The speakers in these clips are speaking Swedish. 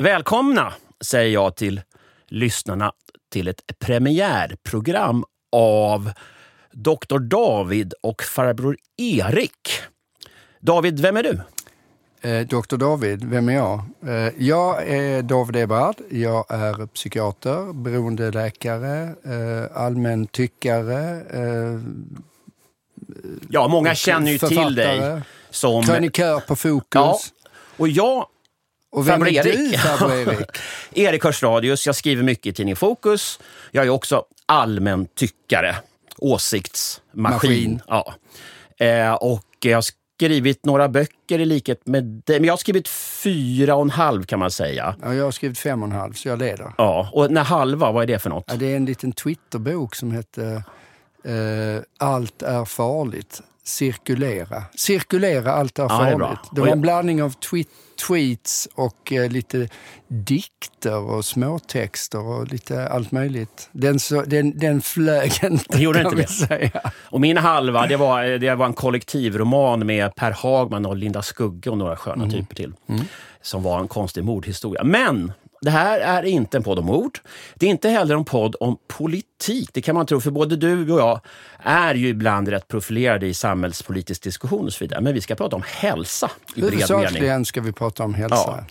Välkomna säger jag till lyssnarna till ett premiärprogram av Dr. David och farbror Erik. David, vem är du? Eh, Dr David, vem är jag? Eh, jag är David Eberhard. Jag är psykiater, beroendeläkare, eh, allmän tyckare. Eh, Ja, många känner ju till dig som... Krönikör på Fokus. Ja, och jag Och vem är Erik. du, farbror Erik? Erik Hörs Radius. Jag skriver mycket i tidningen Fokus. Jag är också allmän tyckare, åsiktsmaskin. Maskin. Ja. Eh, och jag har skrivit några böcker i likhet med dig. Men jag har skrivit fyra och en halv kan man säga. Ja, jag har skrivit fem och en halv, så jag leder. Ja, och när halva, vad är det för något? Ja, det är en liten Twitterbok som heter eh, Allt är farligt. Cirkulera. Cirkulera, allt är Ja, det är bra. farligt. Det var en blandning av tweet, tweets och eh, lite dikter och småtexter och lite allt möjligt. Den, så, den, den flög inte, Gjorde kan inte vi det? säga. Och min halva, det var, det var en kollektivroman med Per Hagman och Linda Skugge och några sköna Mm. typer till. Som var en konstig mordhistoria. Men det här är inte en podd om mord. Det är inte heller en podd om politik. Det kan man tro, för både du och jag är ju ibland rätt profilerade i samhällspolitisk diskussion och så vidare. Men vi ska prata om hälsa i bred mening. Huvudsakligen ska vi prata om hälsa.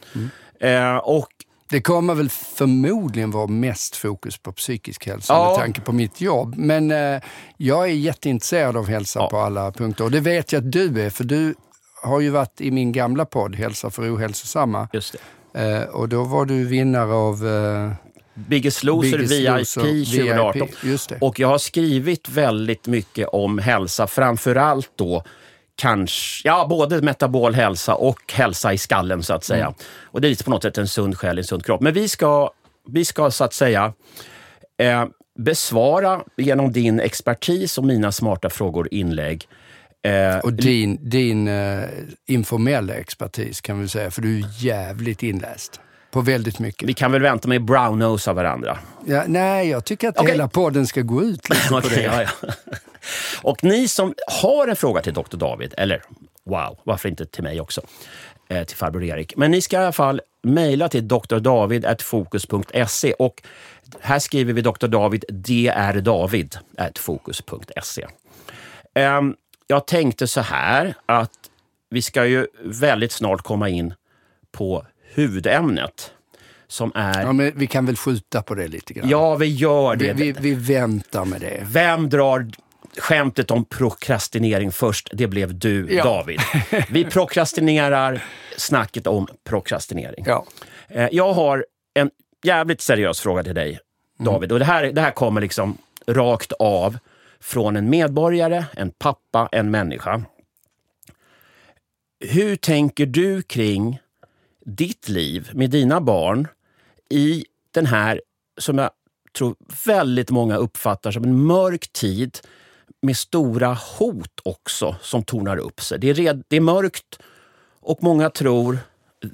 Ja. Eh, och Det kommer väl förmodligen vara mest fokus på psykisk hälsa Ja. med tanke på mitt jobb. Men eh, jag är jätteintresserad av hälsa Ja. på alla punkter. Och det vet jag att du är, för du har ju varit i min gamla podd Hälsa för ohälsosamma. just det. Eh, och då var du vinnare av eh, Biggest Loser Biggest VIP Loser 2018. VIP. Och jag har skrivit väldigt mycket om hälsa, framförallt då kanske, ja både metabol hälsa och hälsa i skallen så att säga. Mm. Och det är lite på något sätt en sund själ, en sund kropp. Men vi ska, vi ska så att säga eh, besvara genom din expertis och mina smarta frågor inlägg. Eh, Och din, din eh, informella expertis kan vi säga, för du är jävligt inläst på väldigt mycket. vi kan väl vänta med brown-nose av varandra. Ja, nej, jag tycker att Okej. hela podden ska gå ut lite på det. ja, ja. Och ni som har en fråga till Dr. David, eller wow, varför inte till mig också, eh, till farbror Erik. Men ni ska i alla fall mejla till drdavid.fokus.se och här skriver vi Dr. David, dr David, fokus.se. Ehm, jag tänkte så här att vi ska ju väldigt snart komma in på huvudämnet som är... Ja, men vi kan väl skjuta på det lite grann. Ja, vi gör det. Vi, vi, vi väntar med det. Vem drar skämtet om prokrastinering först? Det blev du, Ja. David. Vi prokrastinerar snacket om prokrastinering. Ja. Eh, Jag har en jävligt seriös fråga till dig, David. Och det här, det här kommer liksom rakt av från en medborgare, en pappa, en människa. Hur tänker du kring ditt liv med dina barn i den här, som jag tror väldigt många uppfattar som en mörk tid med stora hot också som tornar upp sig. Det är, red, det är mörkt och många tror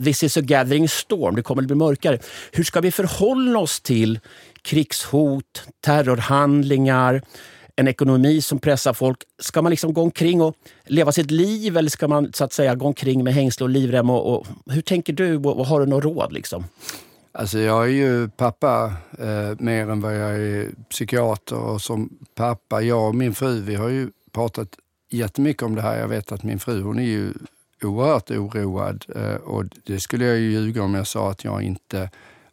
this is a gathering storm, det kommer att bli mörkare. Hur ska vi förhålla oss till krigshot, terrorhandlingar, en ekonomi som pressar folk? Ska man liksom gå omkring och leva sitt liv eller ska man så att säga gå omkring med hängsle och livrem? Och, och, hur tänker du och, och har du något råd? Liksom? Alltså jag är ju pappa eh, mer än vad jag är psykiater och som pappa, jag och min fru, vi har ju pratat jättemycket om det här. Jag vet att min fru, hon är ju oerhört oroad eh, och det skulle jag ju ljuga om jag sa att jag inte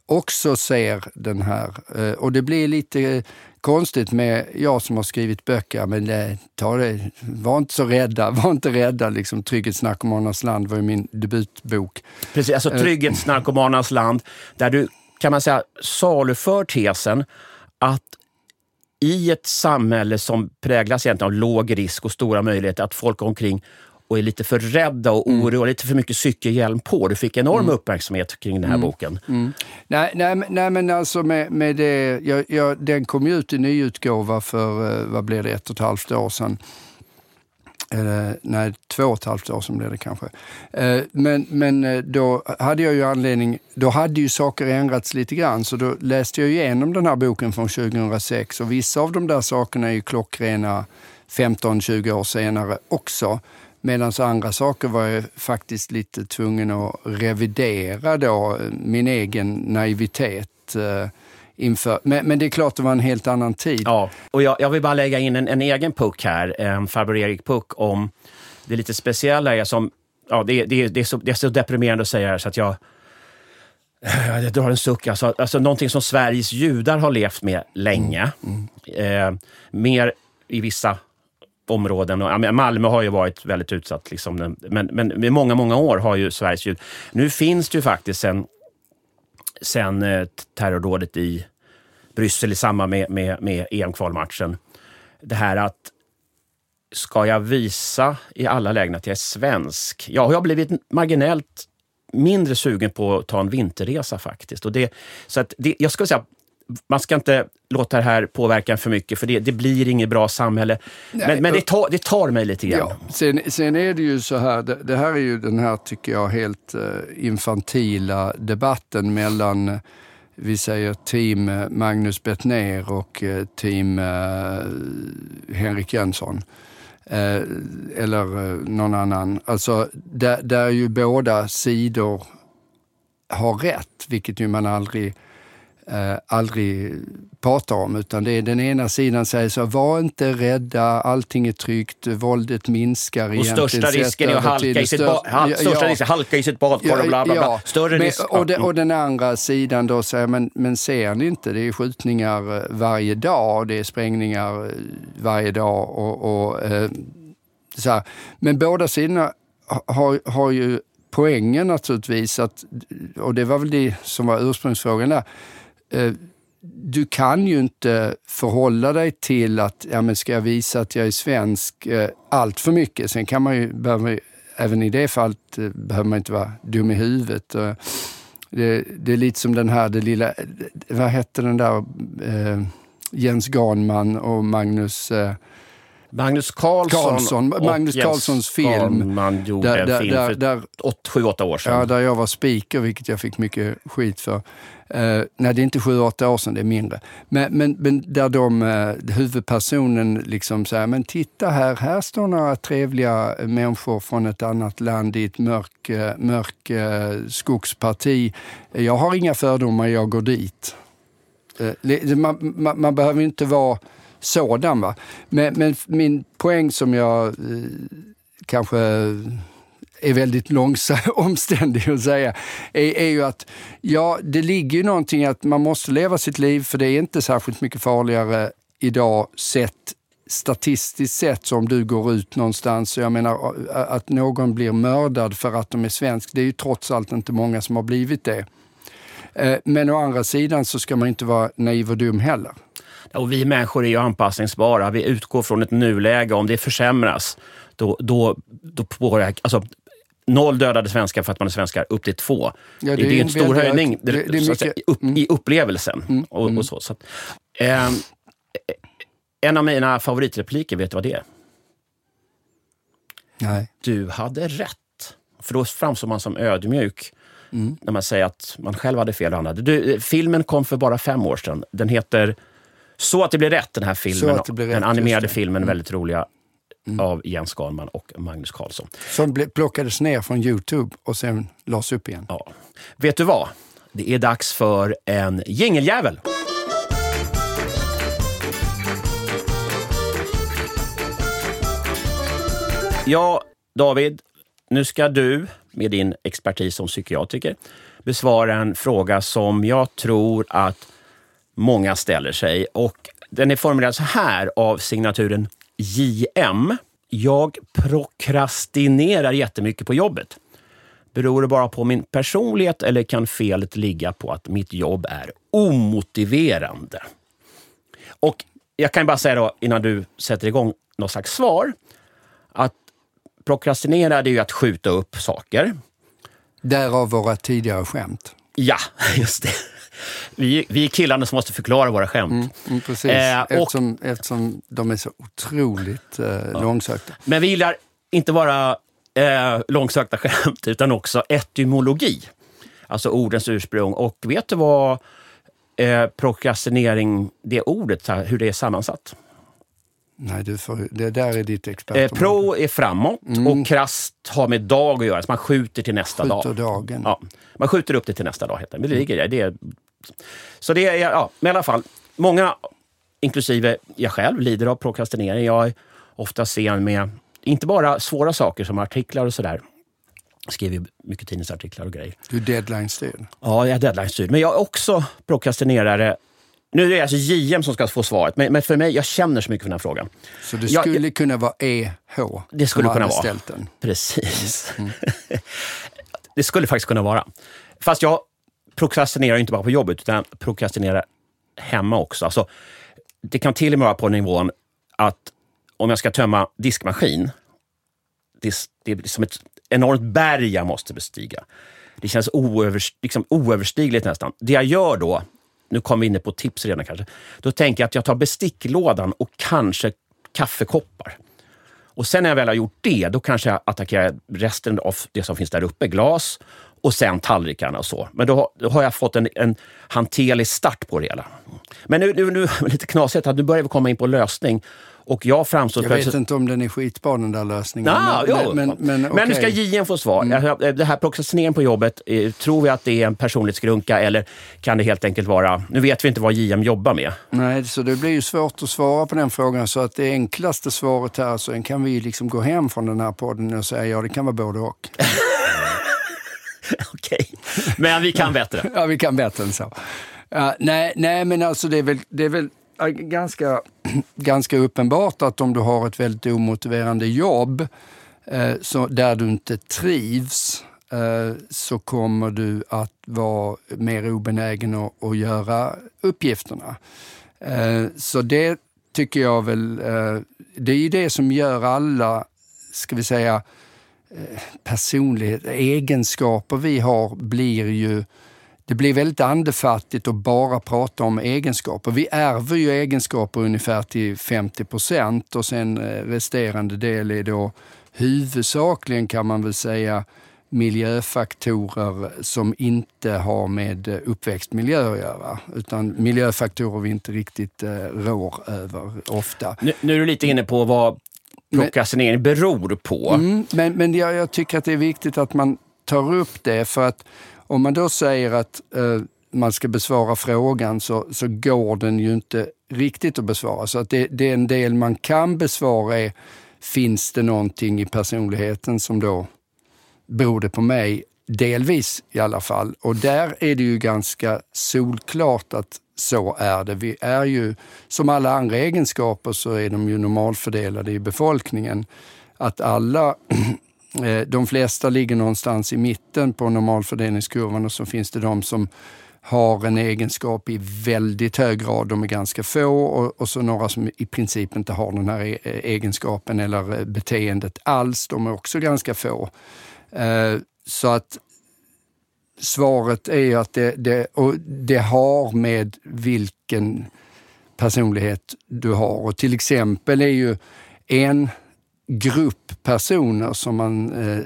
också ser den här. Eh, och det blir lite konstigt med jag som har skrivit böcker, men eh, ta det, var inte så rädda, var inte rädda. Liksom, Trygghetsnarkomanernas land var ju min debutbok. Precis, alltså trygghetsnarkomanernas land, där du kan man säga saluför tesen att i ett samhälle som präglas egentligen av låg risk och stora möjligheter, att folk omkring och är lite för rädda och oroade, lite för mycket cykelhjälm på. Du fick enorm uppmärksamhet kring den här boken. Nej, nej, nej men alltså med, med det, jag, jag, den kom ju ut i nyutgåva för, eh, vad blir det, ett och ett halvt år sedan. Eh, nej, två och ett halvt år sedan blev det kanske. Eh, men, men då hade jag ju anledning, då hade ju saker ändrats lite grann så då läste jag igenom den här boken från 2006 och vissa av de där sakerna är ju klockrena 15-20 år senare också. Medan andra saker var jag faktiskt lite tvungen att revidera då min egen naivitet. Eh, inför. Men, men, det är klart det var en helt annan tid. Ja, och jag, jag vill bara lägga in en, en egen puck här, en farbror Erik-puck om det lite speciella är som, ja det, det, det, är så, det är så deprimerande att säga det här så att jag jag drar en suck. Alltså, alltså någonting som Sveriges judar har levt med länge. Mm. Mm. Eh, mer i vissa områden. Och, Malmö har ju varit väldigt utsatt. Liksom, men, men i många, många år har ju Sveriges ljud... Nu finns det ju faktiskt sen, sen eh, terrordådet i Bryssel i samband med, med, med EM-kvalmatchen. Det här att ska jag visa i alla lägen att jag är svensk? Ja, Jag har blivit marginellt mindre sugen på att ta en vinterresa faktiskt. Och det, så att det, jag skulle säga man ska inte låta det här påverka för mycket, för det, det blir inget bra samhälle. Nej, men, men det, tar, det tar mig lite grann. Ja. Sen, sen är det ju så här, det, det, här är ju den här, tycker jag, helt uh, infantila debatten mellan vi säger team Magnus Bettner och team Henrik Jönsson. Eh, eller eh, någon annan. Alltså, där, där ju båda sidor har rätt, vilket ju man aldrig eh, aldrig pratar om. Utan det är den ena sidan säger så, var inte rädda, allting är tryggt, våldet minskar. Och största risken är att halka i, sitt ba- hal- största ja, risken, halka i sitt badkar och bla bla bla. Ja, Större men, risk. Och, de, och den andra sidan då säger, men, men ser ni inte, det är skjutningar eh, varje dag, det är sprängningar eh, varje dag. och, och eh, så här. Men båda sidorna har, har ju poängen naturligtvis, att, och det var väl det som var ursprungsfrågan där, Eh, du kan ju inte förhålla dig till att, ja men ska jag visa att jag är svensk eh, allt för mycket. Sen kan man ju, behöver, även i det fallet eh, behöver man inte vara dum i huvudet. Det, det är lite som den här, det lilla, eh, vad hette den där, eh, Jens Ganman och Magnus eh, Magnus Carlsson, Carlsson Magnus Carlssons film. Man gjorde där, en film där, för 7-8 år sedan. Ja, där jag var speaker, vilket jag fick mycket skit för. Uh, nej, det är inte 7-8 år sedan, det är mindre. Men, men, men där de, uh, huvudpersonen liksom säger, men titta här, här står några trevliga människor från ett annat land i ett mörk, uh, mörk uh, skogsparti. Jag har inga fördomar, jag går dit. Man, man, man behöver inte vara sådan. Va? Men, men min poäng som jag eh, kanske är väldigt långsam, omständig att säga, är, är ju att ja, det ligger ju någonting att man måste leva sitt liv för det är inte särskilt mycket farligare idag sett statistiskt sett så om du går ut någonstans, jag menar att någon blir mördad för att de är svensk, det är ju trots allt inte många som har blivit det. Eh, men å andra sidan så ska man inte vara naiv och dum heller. Och vi människor är ju anpassningsbara. Vi utgår från ett nuläge. Om det försämras, då, då, då påverkar... Alltså, noll dödade svenskar för att man är svenskar, upp till två. Ja, det, är, det är en stor höjning det, det mycket, säga, upp, mm. i upplevelsen. Mm, och, och, mm. så. så att, eh, en av mina favoritrepliker, vet du vad det är? Nej. Du hade rätt. För då framstår man som ödmjuk. Mm. När man säger att man själv hade fel och andra. Du, filmen kom för bara fem år sedan. Den heter så att det blir rätt, den här filmen. den animerade filmen, mm. väldigt roliga, mm. av Jens Garnman och Magnus Carlsson. Som plockades ner från Youtube och sen lades upp igen. Ja. Vet du vad? Det är dags för en jingeljävel. Ja, David, nu ska du med din expertis som psykiatriker besvara en fråga som jag tror att många ställer sig. Och den är formulerad så här av signaturen JM. Jag prokrastinerar jättemycket på jobbet. Beror det bara på min personlighet eller kan felet ligga på att mitt jobb är omotiverande? Och jag kan bara säga då, innan du sätter igång något slags svar, att prokrastinera det är ju att skjuta upp saker. Därav våra tidigare skämt. Ja, just det vi, vi är killarna som måste förklara våra skämt. Mm, mm, precis, eh, och, eftersom, eftersom de är så otroligt eh, ja. långsökta. Men vi gillar inte bara eh, långsökta skämt, utan också etymologi. Alltså ordens ursprung. Och vet du vad eh, prokrastinering, det ordet, hur det är sammansatt? Nej, du får, det där är ditt Eh, expertområde. pro är framåt Mm. och krasst har med dag att göra. Så man skjuter till nästa dag. Skjuter dagen. Ja, man skjuter upp det till nästa dag. Heter det. Men det ligger där. Det är, så det är, ja, men i alla fall, många, inklusive jag själv, lider av prokrastinering. Jag är ofta sen med, inte bara svåra saker som artiklar och sådär. Jag skriver mycket tidningsartiklar och grejer. Du är deadline-styrd. Ja, jag är deadline-styrd. Men jag är också prokrastinerare. Nu är det alltså JM som ska få svaret, men, men för mig, jag känner så mycket för den här frågan. Så det skulle kunna vara EH Det skulle kunna vara. den. Precis. det skulle faktiskt kunna vara. Fast jag prokrastinerar inte bara på jobbet, utan jag prokrastinerar hemma också. Alltså, det kan till och med vara på nivån att om jag ska tömma diskmaskin, det, det är som ett enormt berg jag måste bestiga. Det känns oövers, liksom oöverstigligt nästan. Det jag gör då, nu kommer vi in på tips redan kanske, då tänker jag att jag tar besticklådan och kanske kaffekoppar. Och sen när jag väl har gjort det, då kanske jag attackerar resten av det som finns där uppe. Glas och sen tallrikarna och så. Men då, har- då har jag fått en, en hanterlig start på det hela. Men nu, nu, nu lite knasigt att nu börjar vi komma in på lösning. Och jag framstår... Jag vet inte om den är skitbra den där lösningen. Ja, men, jo. men, men, men nu ska. JM få svar. Jag- Det här prokrastineringen på jobbet, eh, tror vi att det är en personlighetsgrunka eller kan det helt enkelt vara... Nu vet vi inte vad JM jobbar med. Nej, så det blir ju svårt att svara på den frågan. Så att det enklaste svaret här, så kan vi liksom gå hem från den här podden och säga ja, det kan vara både och. Men vi kan bättre. Ja, vi kan bättre än så. Uh, nej, nej, men alltså det är väl, det är väl ganska, ganska uppenbart att om du har ett väldigt omotiverande jobb uh, så, där du inte trivs eh, så kommer du att vara mer obenägen att, att göra uppgifterna. Eh, så det tycker jag väl, det är ju det som gör alla, ska vi säga, personlighet, egenskaper vi har blir ju det blir väldigt andefattigt att bara prata om egenskaper. Vi ärver ju egenskaper ungefär till 50 procent och sen eh, resterande del är då huvudsakligen kan man väl säga miljöfaktorer som inte har med eh, uppväxtmiljö att göra. Utan miljöfaktorer vi inte riktigt eh, rår över ofta. Nu, nu är du lite inne på vad prokrastinering beror på. Mm, men men jag, jag tycker att det är viktigt att man tar upp det för att om man då säger att eh, man ska besvara frågan så, så går den ju inte riktigt att besvara. Så att det, det är en del man kan besvara är, finns det någonting i personligheten som då beror det på mig? Delvis i alla fall. Och där är det ju ganska solklart att så är det. Vi är ju, som alla andra egenskaper så är de ju normalfördelade i befolkningen. Att alla, eh, de flesta ligger någonstans i mitten på normalfördelningskurvan och så finns det de som har en egenskap i väldigt hög grad, de är ganska få och, och så några som i princip inte har den här e-, egenskapen eller eh, beteendet alls, de är också ganska få. Eh, Så att svaret är att det, det, och det har med vilken personlighet du har. Och till exempel är ju en grupp personer som man eh,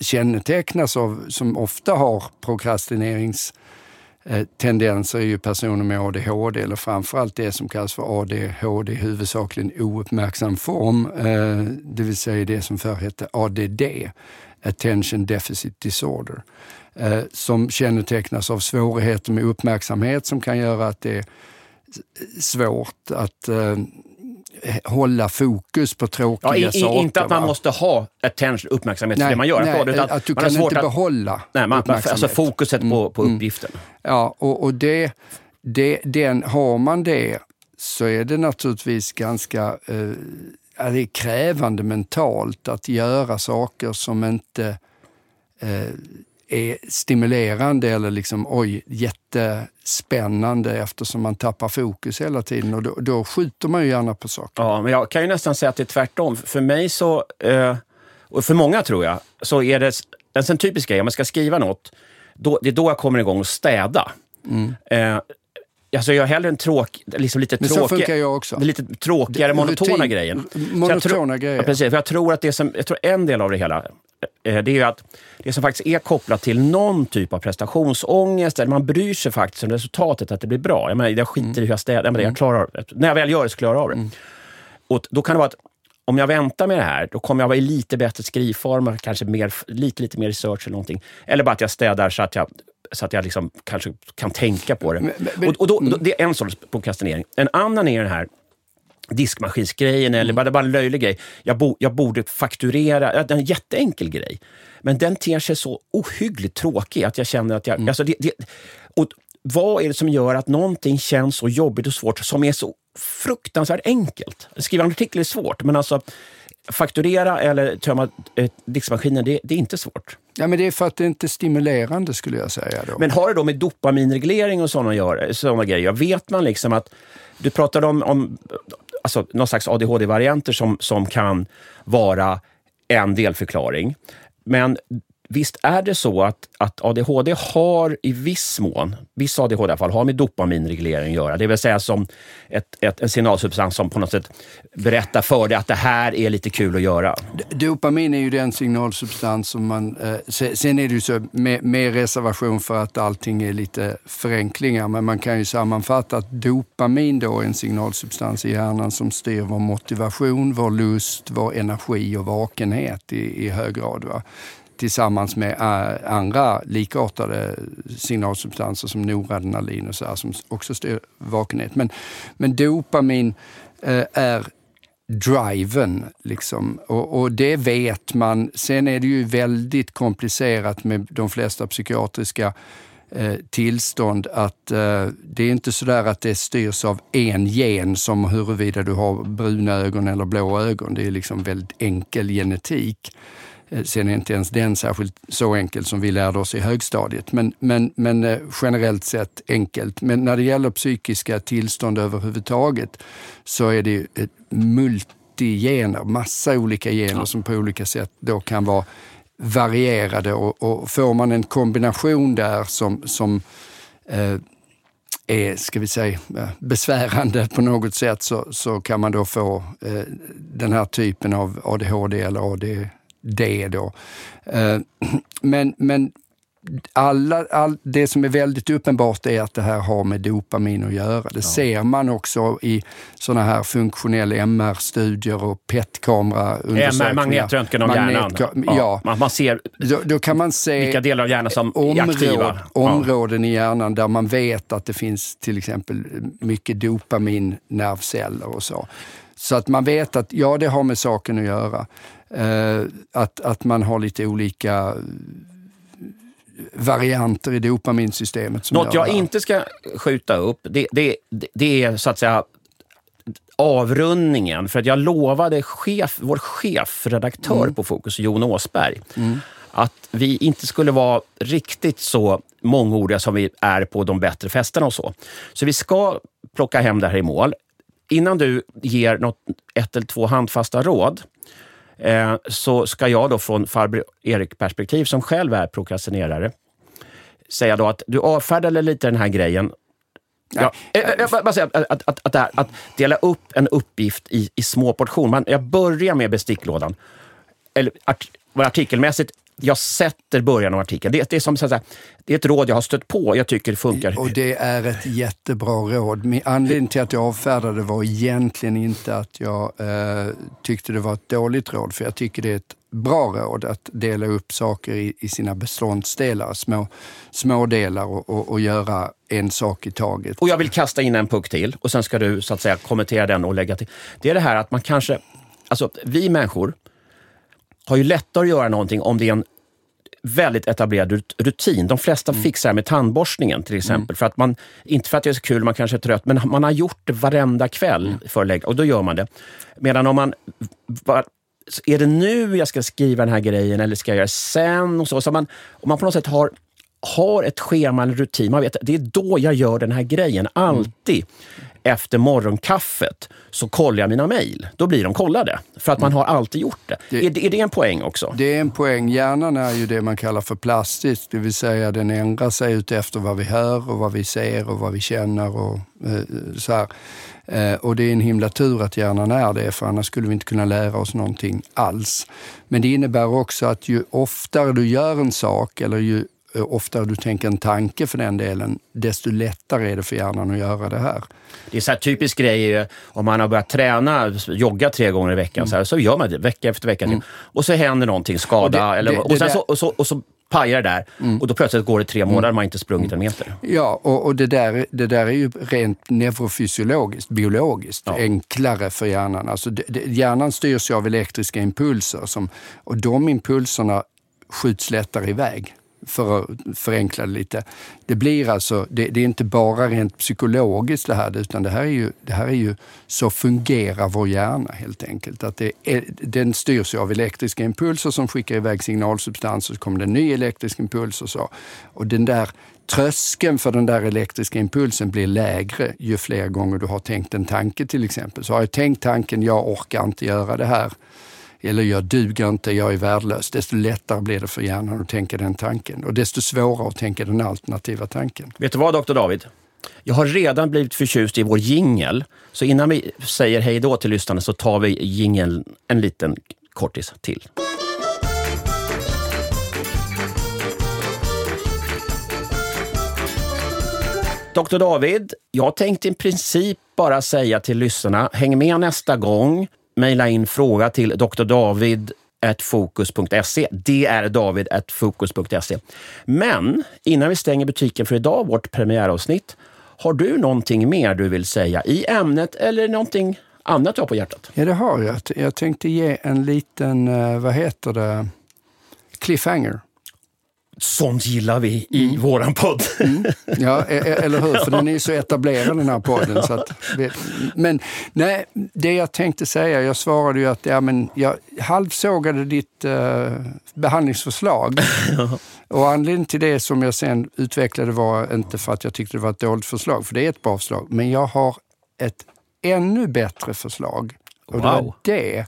kännetecknas av, som ofta har prokrastineringstendenser, är ju personer med ADHD eller framförallt det som kallas för ADHD, huvudsakligen ouppmärksam form, eh, det vill säga det som förr hette ADD, Attention Deficit Disorder, eh, som kännetecknas av svårigheter med uppmärksamhet som kan göra att det är svårt att eh, hålla fokus på tråkiga Ja, i, i, saker. inte att man va? måste ha attention, uppmärksamhet för det man gör. nej, utan att du man kan svårt inte att, behålla nej, man, alltså fokuset på, på uppgiften. Ja, och, och det, det, den, har man det så är det naturligtvis ganska eh, ja, det är krävande mentalt att göra saker som inte eh, är stimulerande eller liksom oj, jättespännande eftersom man tappar fokus hela tiden och då, då skjuter man ju gärna på saker. Ja, men jag kan ju nästan säga att det är tvärtom. För mig så, eh, och för många tror jag, så är det en sån typisk grej. Om man ska skriva något, då, det är då jag kommer igång och städa. Eh, alltså jag har hellre en tråk, liksom lite Mm. Tråkig, lite tråkigare, monotona Rutin- grejen. Monotona tror- grejer. Ja, precis. För jag tror att det som, jag tror en del av det hela, eh, det är ju att det som faktiskt är kopplat till någon typ av prestationsångest, eller man bryr sig faktiskt om resultatet, att det blir bra. Jag, menar, jag skiter i hur jag städar, jag, menar, jag klarar, när jag väl gör det så klarar jag av det. och då kan det vara att om jag väntar med det här, då kommer jag vara i lite bättre skrivform, kanske mer, lite, lite mer research eller någonting. Eller bara att jag städar så att jag, så att jag liksom kanske kan tänka på det. Men, men, och, och då, då, det är en sorts prokrastinering. En annan är den här diskmaskinsgrejen eller bara, bara en löjlig grej. Jag, bo, jag borde fakturera, det är en jätteenkel grej. Men den ter sig så ohyggligt tråkig att jag känner att jag... Mm. Alltså det, det, och vad är det som gör att någonting känns så jobbigt och svårt som är så fruktansvärt enkelt? Skriva en artikel är svårt, men alltså fakturera eller tömma eh, diskmaskinen, det, det, är inte svårt. Ja, men det är för att det inte är stimulerande skulle jag säga. Då. Men har det då med dopaminreglering och sådana, sådana grejer? Vet man liksom att... Du pratade om, om alltså, någon slags ADHD-varianter som, som kan vara en delförklaring. Men Visst är det så att, att ADHD har i viss mån, viss ADHD i alla fall, har med dopaminreglering att göra. Det vill säga som ett, ett, en signalsubstans som på något sätt berättar för dig att det här är lite kul att göra. Dopamin är ju den signalsubstans som man... Eh, sen är det ju så med, med, reservation för att allting är lite förenklingar, men man kan ju sammanfatta att dopamin då är en signalsubstans i hjärnan som styr vår motivation, vår lust, vår energi och vakenhet i, i hög grad. Va? Tillsammans med eh, andra likartade signalsubstanser som noradrenalin och så här, som också styr vakenhet. Men, men dopamin eh, är driven. Liksom. Och, och, det vet man. Sen är det ju väldigt komplicerat med de flesta psykiatriska eh, tillstånd att eh, det är inte sådär att det styrs av en gen som huruvida du har bruna ögon eller blå ögon. Det är liksom väldigt enkel genetik. Eh, sen är inte ens den särskilt så enkel som vi lärde oss i högstadiet, men, men, men eh, generellt sett enkelt. Men när det gäller psykiska tillstånd överhuvudtaget så är det ett multigener, massa olika gener som på olika sätt då kan vara varierade. Och, och får man en kombination där som, som eh, är, ska vi säga, besvärande på något sätt så, så kan man då få eh, den här typen av ADHD eller AD, det då. Eh, men, men alla, all, det som är väldigt uppenbart är att det här har med dopamin att göra. Det ja. ser man också i såna här funktionella MR-studier och PET-kameraundersökningar. MR, magnetröntgen av Magnet, hjärnan. Ja. ja. Man ser då, då, kan man se vilka delar av hjärnan som områd, är aktiva. Områden i hjärnan där man vet att det finns till exempel mycket dopaminnervceller och så. Så att man vet att ja, det har med saken att göra. Eh, att, att man har lite olika varianter i dopaminsystemet. Något jag inte ska skjuta upp, det, det, det är så att säga avrundningen. För att jag lovade chef, vår chefredaktör mm. på Fokus, Jon Åsberg, mm. att vi inte skulle vara riktigt så mångordiga som vi är på de bättre festerna och så. Så vi ska plocka hem det här i mål. Innan du ger något, ett eller två handfasta råd eh, så ska jag då från farbror Erik-perspektiv, som själv är prokrastinerare, säga då att du avfärdade lite den här grejen Ja, jag, eh, eh, jag bara säga att, att, att, att, här, att dela upp en uppgift i, i små portioner. jag börjar med besticklådan. Eller art, artikelmässigt jag sätter början av artikeln. Det, det, är som, så säga, det är ett råd jag har stött på jag tycker funkar. Och det är ett jättebra råd. Anledningen till att jag avfärdade var egentligen inte att jag eh, tyckte det var ett dåligt råd, för jag tycker det är ett bra råd att dela upp saker i, i sina beståndsdelar, små, små delar och, och, och, göra en sak i taget. Och jag vill kasta in en puck till och sen ska du så att säga kommentera den och lägga till. Det är det här att man kanske, alltså vi människor har ju lättare att göra någonting om det är en väldigt etablerad rutin. De flesta mm. fixar med tandborstningen till exempel. Mm. För att man, inte för att det är så kul, man kanske är trött, men man har gjort det varenda kväll mm. för och då gör man det. Medan om man är det nu jag ska skriva den här grejen eller ska jag göra det sen? Och så. så man, om man på något sätt har, har ett schema eller rutin, man vet det är då jag gör den här grejen, alltid. Mm efter morgonkaffet så kollar jag mina mejl. Då blir de kollade. För att man har alltid gjort det. det. Är, är det en poäng också? Det är en poäng. Hjärnan är ju det man kallar för plastisk. Det vill säga den ändrar sig ut efter vad vi hör och vad vi ser och vad vi känner. och eh, så här. Eh, och det är en himla tur att hjärnan är det, för annars skulle vi inte kunna lära oss någonting alls. Men det innebär också att ju oftare du gör en sak eller ju oftare du tänker en tanke för den delen, desto lättare är det för hjärnan att göra det här. Det är så här typisk grej om man har börjat träna, jogga tre gånger i veckan, mm. så, här, så gör man det vecka efter vecka. Mm. Och så händer någonting, skada, och, det, eller, det, och, sen så, och, så, och så pajar där mm. och då plötsligt går det tre månader mm. man inte sprungit en meter. Ja, och, och det, där, det där är ju rent neurofysiologiskt, biologiskt, ja. enklare för hjärnan. Alltså det, det, hjärnan styrs ju av elektriska impulser som, och de impulserna skjuts lättare iväg för att förenkla det lite. Det blir alltså, det, det, är inte bara rent psykologiskt det här, utan det här är ju, det här är ju så fungerar vår hjärna helt enkelt. Att det är, den styrs ju av elektriska impulser som skickar iväg signalsubstanser, så kommer det en ny elektrisk impuls och så. Och den där tröskeln för den där elektriska impulsen blir lägre ju fler gånger du har tänkt en tanke till exempel. Så har jag tänkt tanken, jag orkar inte göra det här eller jag duger inte, jag är värdelös, desto lättare blir det för hjärnan att tänka den tanken och desto svårare att tänka den alternativa tanken. Vet du vad, doktor David? Jag har redan blivit förtjust i vår jingel. Så innan vi säger hej då till lyssnarna så tar vi jingeln en liten kortis till. Doktor David, jag tänkte i princip bara säga till lyssnarna, häng med nästa gång mejla in fråga till drdavid.fokus.se. Det är david.fokus.se. Men innan vi stänger butiken för idag, vårt premiäravsnitt, har du någonting mer du vill säga i ämnet eller någonting annat du har på hjärtat? Ja, det har jag. Jag tänkte ge en liten, eh, vad heter det, cliffhanger. Sånt gillar vi i mm. våran podd. Mm. Ja, e- e- eller hur? För den är ju så etablerad den här podden. Så att, men nej, det jag tänkte säga, jag svarade ju att ja, men jag halvsågade ditt uh, behandlingsförslag. Och anledningen till det som jag sen utvecklade var inte för att jag tyckte det var ett dåligt förslag, för det är ett bra förslag. Men jag har ett ännu bättre förslag. Och wow. det var det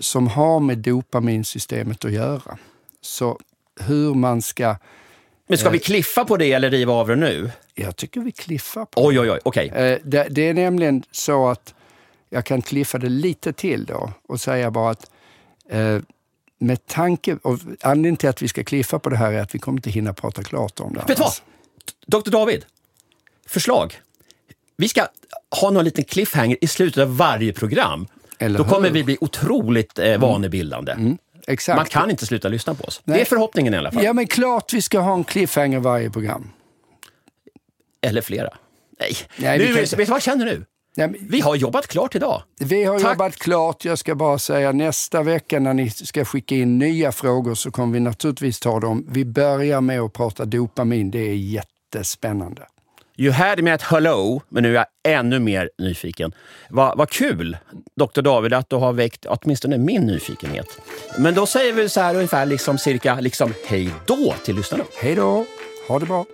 som har med dopaminsystemet att göra. Så hur man ska... Men ska vi eh, kliffa på det eller riva av det nu? Jag tycker vi kliffar på oj, oj, oj. Okay. Eh, det. Det är nämligen så att jag kan kliffa det lite till då och säga bara att eh, med tanke... Och anledningen till att vi ska kliffa på det här är att vi kommer inte hinna prata klart om det. Vet du vad? Dr David, förslag. Vi ska ha någon liten cliffhanger i slutet av varje program. Eller Då hur? kommer vi bli otroligt eh, vanebildande. Mm. Mm. Exakt. Man kan inte sluta lyssna på oss. Nej. Det är förhoppningen i alla fall. Ja, men klart vi ska ha en cliffhanger varje program. Eller flera. Nej, Nej nu, vet du vad jag känner nu? Nej, men, vi har jobbat klart idag. Vi har Tack. jobbat klart. Jag ska bara säga nästa vecka när ni ska skicka in nya frågor så kommer vi naturligtvis ta dem. Vi börjar med att prata dopamin. Det är jättespännande. You had me at hello, men nu är jag ännu mer nyfiken. Vad va kul, Dr. David, att du har väckt åtminstone min nyfikenhet. Men då säger vi så här ungefär liksom cirka liksom hej då till lyssnarna. Hej då, ha det bra.